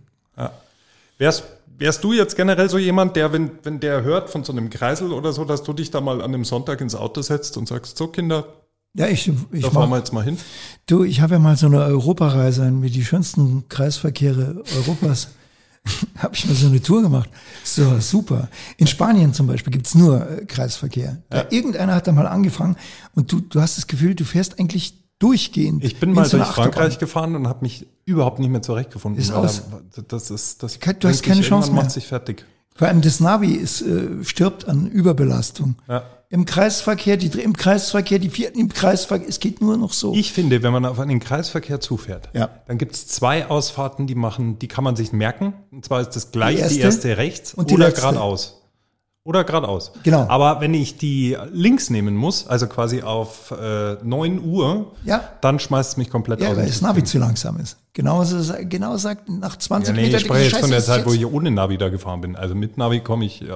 Speaker 1: Wärst, wärst du jetzt generell so jemand, der, wenn, wenn der hört von so einem Kreisel oder so, dass du dich da mal an einem Sonntag ins Auto setzt und sagst, so Kinder,
Speaker 2: Ja, ich, ich
Speaker 1: da fahren wir jetzt mal hin?
Speaker 2: du, ich habe ja mal so eine Europareise mit die schönsten Kreisverkehre Europas. habe ich mal so eine Tour gemacht. So, super. In Spanien zum Beispiel gibt's nur äh, Kreisverkehr. Da Irgendeiner hat da mal angefangen und du, du hast das Gefühl, du fährst eigentlich durchgehend.
Speaker 1: Ich bin mal durch Frankreich
Speaker 2: Achterbahn.
Speaker 1: gefahren und habe mich überhaupt nicht mehr zurechtgefunden.
Speaker 2: Ist aus.
Speaker 1: Da, das ist, das
Speaker 2: du hast keine Chance mehr.
Speaker 1: macht sich fertig.
Speaker 2: Vor allem das Navi ist, äh, stirbt an Überbelastung.
Speaker 1: Ja.
Speaker 2: Im Kreisverkehr, die im Kreisverkehr, die vierten im Kreisverkehr, es geht nur noch so.
Speaker 1: Ich finde, wenn man auf einen Kreisverkehr zufährt,
Speaker 2: Ja.
Speaker 1: dann gibt es zwei Ausfahrten, die machen, die kann man sich merken. Und zwar ist das gleich
Speaker 2: Die
Speaker 1: die
Speaker 2: erste
Speaker 1: erste, rechts
Speaker 2: und die
Speaker 1: oder geradeaus. Oder geradeaus.
Speaker 2: Genau.
Speaker 1: Aber wenn ich die links nehmen muss, also quasi auf äh, 9 Uhr,
Speaker 2: Ja.
Speaker 1: dann schmeißt es mich komplett
Speaker 2: ja,
Speaker 1: aus.
Speaker 2: weil das Navi zu langsam ist. Genau, genau sagt, nach 20
Speaker 1: Ja, nee, ich spreche jetzt von der Zeit, wo
Speaker 2: jetzt
Speaker 1: ich ohne Navi da gefahren bin. Also mit Navi komme ich, äh,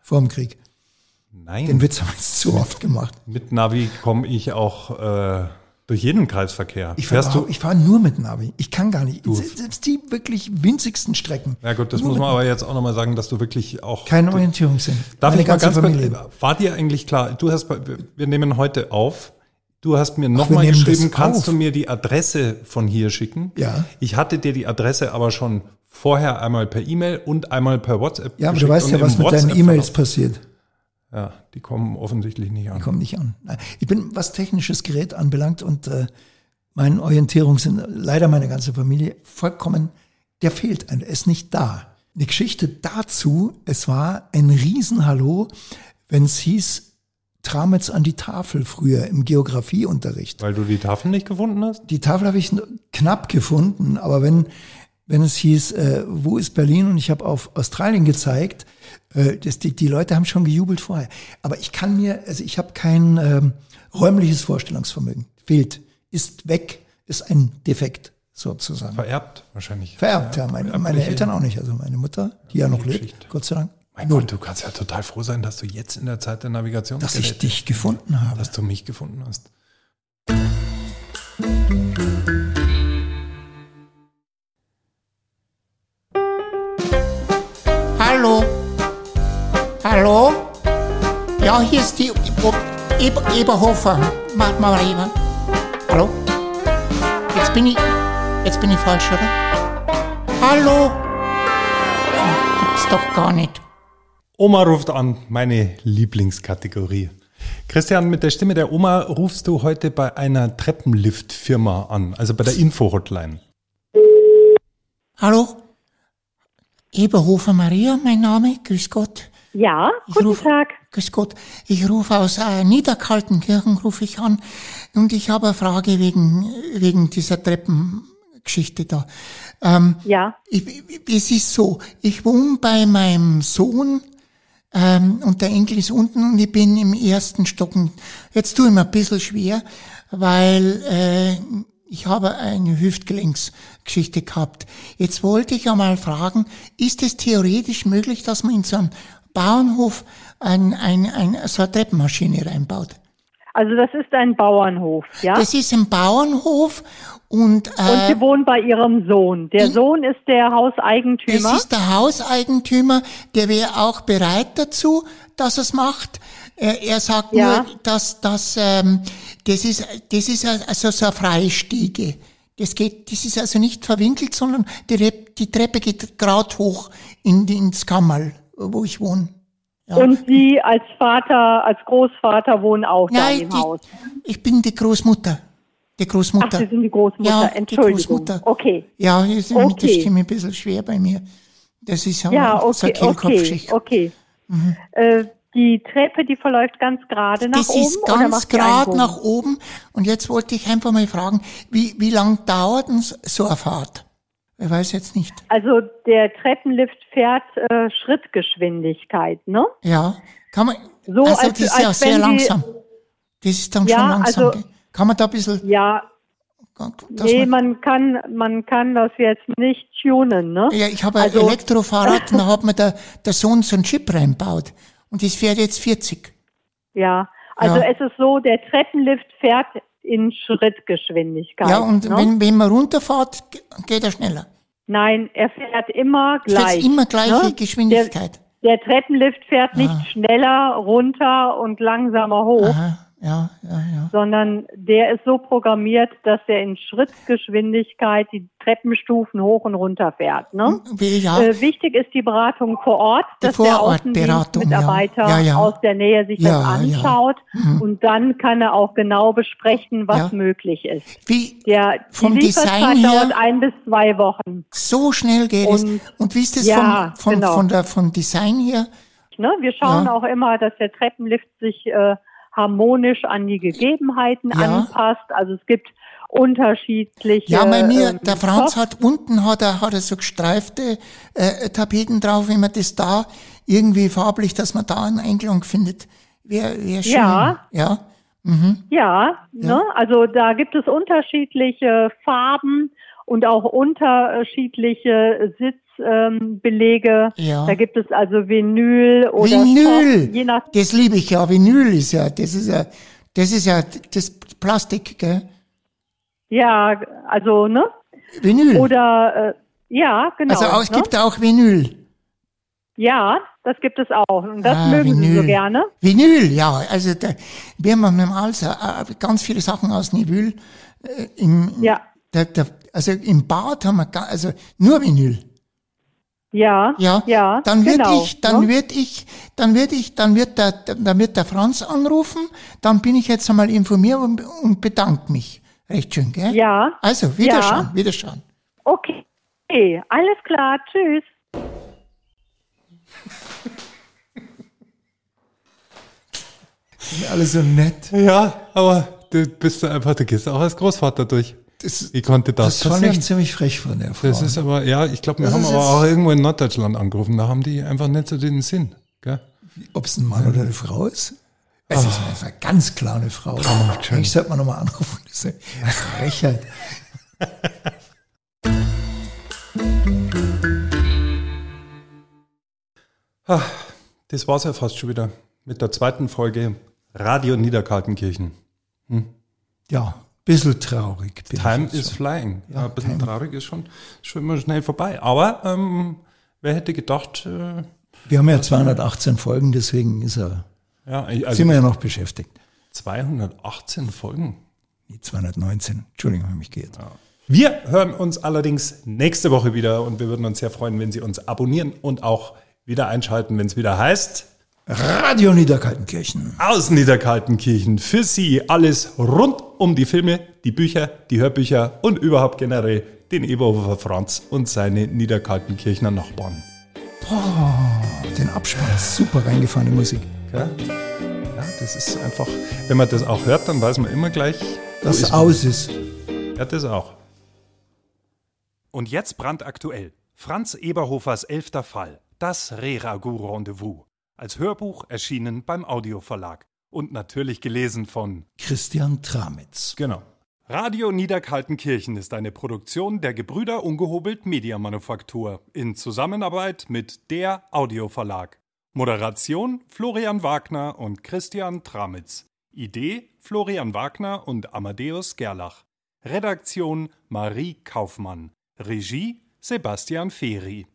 Speaker 2: vor dem Krieg.
Speaker 1: nein,
Speaker 2: Den Witz haben wir jetzt zu oft gemacht.
Speaker 1: mit Navi komme ich auch äh, durch jeden Kreisverkehr.
Speaker 2: Ich fahre
Speaker 1: du?
Speaker 2: fahr nur mit Navi. Ich kann gar nicht. Selbst die wirklich winzigsten Strecken.
Speaker 1: Ja gut, das
Speaker 2: Nur
Speaker 1: muss man aber jetzt auch nochmal sagen, dass du wirklich auch
Speaker 2: Keine Orientierungssinn.
Speaker 1: Darf
Speaker 2: Meine
Speaker 1: ich mal ganz
Speaker 2: Familie.
Speaker 1: kurz, war dir eigentlich klar, du hast, wir nehmen heute auf, du hast mir nochmal geschrieben, kannst
Speaker 2: auf.
Speaker 1: du mir die Adresse von hier schicken?
Speaker 2: Ja.
Speaker 1: Ich hatte dir die Adresse aber schon vorher einmal per E-Mail und einmal per WhatsApp
Speaker 2: Ja, aber du weißt ja, was mit deinen
Speaker 1: WhatsApp
Speaker 2: E-Mails passiert.
Speaker 1: Ja, die kommen offensichtlich nicht an.
Speaker 2: Die kommen nicht an. Ich bin, was technisches Gerät anbelangt und äh, mein Orientierungssinn, leider meine ganze Familie, vollkommen, der fehlt, er ist nicht da. Eine Geschichte dazu, es war ein Riesenhallo, wenn es hieß, Trametz an die Tafel früher im Geografieunterricht.
Speaker 1: Weil du die Tafel nicht gefunden hast?
Speaker 2: Die Tafel habe ich knapp gefunden, aber wenn, wenn es hieß, äh, wo ist Berlin und ich habe auf Australien gezeigt, das, die, die Leute haben schon gejubelt vorher. Aber ich kann mir, also ich habe kein ähm, räumliches Vorstellungsvermögen. Fehlt, ist weg, ist ein Defekt sozusagen.
Speaker 1: Vererbt wahrscheinlich.
Speaker 2: Vererbt, ja. Meine, meine Eltern auch nicht. Also meine Mutter, die ja noch lebt,
Speaker 1: Geschichte.
Speaker 2: Gott sei Dank,
Speaker 1: Mein Gott, du kannst ja total froh sein, dass du jetzt in der Zeit der Navigation
Speaker 2: dass ich dich gefunden habe.
Speaker 1: dass du mich gefunden hast.
Speaker 6: Hallo? Ja, hier ist die Eber, Eberhofer. Warte mal eben. Hallo? Jetzt bin ich. Jetzt bin ich falsch, oder? Hallo? Gibt's doch gar nicht.
Speaker 1: Oma ruft an, meine Lieblingskategorie. Christian, mit der Stimme der Oma rufst du heute bei einer Treppenlift-Firma an, also bei der Info-Hotline.
Speaker 6: Hallo? Eberhofer Maria, mein Name. Grüß Gott.
Speaker 7: Ja, guten
Speaker 6: ruf-
Speaker 7: Tag.
Speaker 6: Grüß Gott. Ich rufe aus äh, Niederkaltenkirchen, rufe ich an. Und ich habe eine Frage wegen, wegen dieser Treppengeschichte da. Ähm,
Speaker 7: Ja,
Speaker 6: ich, ich- es ist so, ich wohne bei meinem Sohn ähm, und der Enkel ist unten und ich bin im ersten Stocken. Jetzt tue ich mir ein bisschen schwer, weil äh, ich habe eine Hüftgelenksgeschichte gehabt. Jetzt wollte ich einmal fragen, ist es theoretisch möglich, dass man in so einem Bauernhof ein, ein, ein, so eine Treppenmaschine reinbaut?
Speaker 7: also das ist ein Bauernhof, ja?
Speaker 6: Das ist ein Bauernhof und,
Speaker 7: Und
Speaker 6: äh,
Speaker 7: Sie wohnen bei Ihrem Sohn. Der Sohn ist der Hauseigentümer.
Speaker 6: Das ist der Hauseigentümer, der wäre auch bereit dazu, dass er es macht. Er, er sagt
Speaker 7: Ja.
Speaker 6: nur, dass, dass ähm, das ist das ist also so eine freie Stiege. Das geht, das ist also nicht verwinkelt, sondern die, die Treppe geht gerade hoch in, ins Kammerl, wo ich wohne. Ja.
Speaker 7: Und Sie als Vater, als Großvater wohnen auch da
Speaker 6: Nein,
Speaker 7: im
Speaker 6: die,
Speaker 7: Haus.
Speaker 6: ich bin die Großmutter. Die
Speaker 7: Ach,
Speaker 6: Großmutter.
Speaker 7: Sie sind die Großmutter.
Speaker 6: Ja, die
Speaker 7: Entschuldigung.
Speaker 6: Großmutter.
Speaker 7: Okay.
Speaker 6: Ja, ist mit der
Speaker 7: Okay.
Speaker 6: Stimme ein bisschen schwer bei mir. Das ist aber
Speaker 7: Ja, okay, okay, okay. Äh, die Treppe, die verläuft ganz gerade nach
Speaker 6: Das
Speaker 7: oben
Speaker 6: ist
Speaker 7: oder
Speaker 6: ganz
Speaker 7: die
Speaker 6: gerade nach oben. Und jetzt wollte ich einfach mal fragen, wie, wie lang dauert denn so eine Fahrt? Ich weiß jetzt nicht.
Speaker 7: Also der Treppenlift fährt äh, Schrittgeschwindigkeit, ne?
Speaker 6: Ja. Kann man,
Speaker 7: So,
Speaker 6: also
Speaker 7: als-
Speaker 6: das ist ja sehr
Speaker 7: wenn die-
Speaker 6: langsam. Das ist dann
Speaker 7: Ja,
Speaker 6: schon langsam.
Speaker 7: also-
Speaker 6: kann man da ein bisschen.
Speaker 7: Ja,
Speaker 6: dass
Speaker 7: nee,
Speaker 6: man,
Speaker 7: man kann, man kann das jetzt nicht tunen, ne?
Speaker 6: ja, ich habe ein
Speaker 7: also-
Speaker 6: Elektrofahrrad und da hat mir der, der Sohn so einen Chip reinbaut. Und das fährt jetzt 40.
Speaker 7: Ja, also
Speaker 6: Ja.
Speaker 7: es ist so, der Treppenlift fährt in Schrittgeschwindigkeit.
Speaker 6: Ja, und
Speaker 7: ne?
Speaker 6: wenn, wenn man runterfährt, ge- geht er schneller.
Speaker 7: Nein, er fährt immer gleich.
Speaker 6: wird immer gleiche
Speaker 7: ne?
Speaker 6: Geschwindigkeit.
Speaker 7: Der, der Treppenlift fährt
Speaker 6: Ah.
Speaker 7: nicht schneller runter und langsamer hoch,
Speaker 6: Aha, ja, ja, ja.
Speaker 7: sondern der ist so programmiert, dass er in Schrittgeschwindigkeit die Treppenstufen hoch und runter fährt. Ne?
Speaker 6: Ja.
Speaker 7: Äh, wichtig ist die Beratung vor Ort,
Speaker 6: Die
Speaker 7: dass der
Speaker 6: Vorortberatung,
Speaker 7: Außendienstmitarbeiter
Speaker 6: ja. Ja,
Speaker 7: aus der Nähe sich das anschaut
Speaker 6: Mhm.
Speaker 7: und dann kann er auch genau besprechen, was
Speaker 6: Ja.
Speaker 7: möglich ist.
Speaker 6: Wie
Speaker 7: Der,
Speaker 6: vom
Speaker 7: die Lieferzeit
Speaker 6: Design her-
Speaker 7: dauert ein bis zwei Wochen.
Speaker 6: so schnell geht es.
Speaker 7: Und-
Speaker 6: Und wie ist das
Speaker 7: Ja,
Speaker 6: vom, vom,
Speaker 7: genau.
Speaker 6: von der, vom Design her?
Speaker 7: Ne? Wir schauen auch immer, dass der Treppenlift sich äh, harmonisch an die Gegebenheiten
Speaker 6: Ja.
Speaker 7: anpasst. Also es gibt unterschiedliche.
Speaker 6: Ja, bei mir,
Speaker 7: ähm,
Speaker 6: der Franz hat unten hat er, hat er so gestreifte äh, Tapeten drauf, wenn man das da irgendwie farblich, dass man da einen Einklang findet. Wäre wär schön.
Speaker 7: Ja.
Speaker 6: Ja.
Speaker 7: Ja, Ne? also da gibt es unterschiedliche Farben und auch unterschiedliche Sitzbelege. Ähm, Belege.
Speaker 6: Ja.
Speaker 7: Da gibt es also Vinyl oder
Speaker 6: Vinyl!
Speaker 7: Soft, je nach
Speaker 6: Das liebe ich ja. Vinyl ist ja, das ist ja, das ist ja das Plastik, gell?
Speaker 7: ja, also ne
Speaker 6: Vinyl.
Speaker 7: oder äh, ja genau.
Speaker 6: also auch, es
Speaker 7: ne?
Speaker 6: gibt auch Vinyl.
Speaker 7: ja, das gibt es auch und das
Speaker 6: Ah,
Speaker 7: mögen Sie
Speaker 6: Vinyl.
Speaker 7: so gerne.
Speaker 6: Vinyl, ja. Also da, wir haben mit dem Alsa äh, ganz viele Sachen aus Vinyl. Äh, im,
Speaker 7: Ja,
Speaker 6: da, da, also im Bad haben wir, also nur Vinyl.
Speaker 7: Ja,
Speaker 6: Ja,
Speaker 7: ja.
Speaker 6: dann wird
Speaker 7: genau,
Speaker 6: ich, dann
Speaker 7: ne?
Speaker 6: wird ich, dann wird ich, dann wird der, dann wird der Franz anrufen, dann bin ich jetzt einmal informiert und, und bedanke mich. Recht schön, gell?
Speaker 7: Ja,
Speaker 6: Also, wiederschauen,
Speaker 7: Ja.
Speaker 6: wiederschauen.
Speaker 7: okay. Okay, alles klar, tschüss.
Speaker 6: Alles so nett.
Speaker 1: Ja, aber du bist einfach, du gehst auch als Großvater durch.
Speaker 6: Das,
Speaker 1: Wie konnte das,
Speaker 2: Das fand
Speaker 1: passieren?
Speaker 2: ich ziemlich frech von der Frau.
Speaker 1: Das ist aber, ja, ich glaube, wir
Speaker 2: Das
Speaker 1: haben aber auch irgendwo in Norddeutschland angerufen. Da haben die einfach nicht so den Sinn.
Speaker 2: Ob es ein Mann oder eine Frau ist? Es ist einfach ganz klar eine Frau. Ich sollte man nochmal anrufen. Das eine Frechheit.
Speaker 1: Das war's ja fast schon wieder mit der zweiten Folge Radio Niederkaltenkirchen.
Speaker 2: Ja, bisschen traurig. bin
Speaker 1: Time is
Speaker 2: so.
Speaker 1: flying. Ja, ein bisschen
Speaker 2: Time.
Speaker 1: traurig ist schon, schon immer schnell vorbei. Aber ähm, wer hätte gedacht, äh,
Speaker 2: Wir haben ja 218 Folgen, deswegen ist er,
Speaker 1: ja, ich-
Speaker 2: sind
Speaker 1: also
Speaker 2: wir ja noch beschäftigt.
Speaker 1: 218 Folgen.
Speaker 2: Die 219. Entschuldigung, habe mich geirrt.
Speaker 1: Wir hören uns allerdings nächste Woche wieder und wir würden uns sehr freuen, wenn Sie uns abonnieren und auch wieder einschalten, wenn es wieder heißt
Speaker 2: Radio Niederkaltenkirchen.
Speaker 1: aus Niederkaltenkirchen. Für Sie alles rund um die Filme, die Bücher, die Hörbücher und überhaupt generell den Eberhofer Franz und seine Niederkaltenkirchener Nachbarn.
Speaker 2: Den Abspann, super reingefahrene Musik.
Speaker 1: Ja, das ist einfach, wenn man das auch hört, dann weiß man immer gleich, wo
Speaker 2: Das
Speaker 1: ist man.
Speaker 2: aus ist.
Speaker 1: Ja, das auch. Und jetzt brandaktuell. Franz Eberhofers elfter Fall. Das Reragu-Rendezvous. Als Hörbuch erschienen beim Audioverlag. Und natürlich gelesen von
Speaker 2: Christian Tramitz.
Speaker 1: Genau. Radio Niederkaltenkirchen ist eine Produktion der Gebrüder Ungehobelt Mediamanufaktur in Zusammenarbeit mit der Audioverlag. Moderation Florian Wagner und Christian Tramitz. Idee Florian Wagner und Amadeus Gerlach. Redaktion Marie Kaufmann. Regie Sebastian Feri.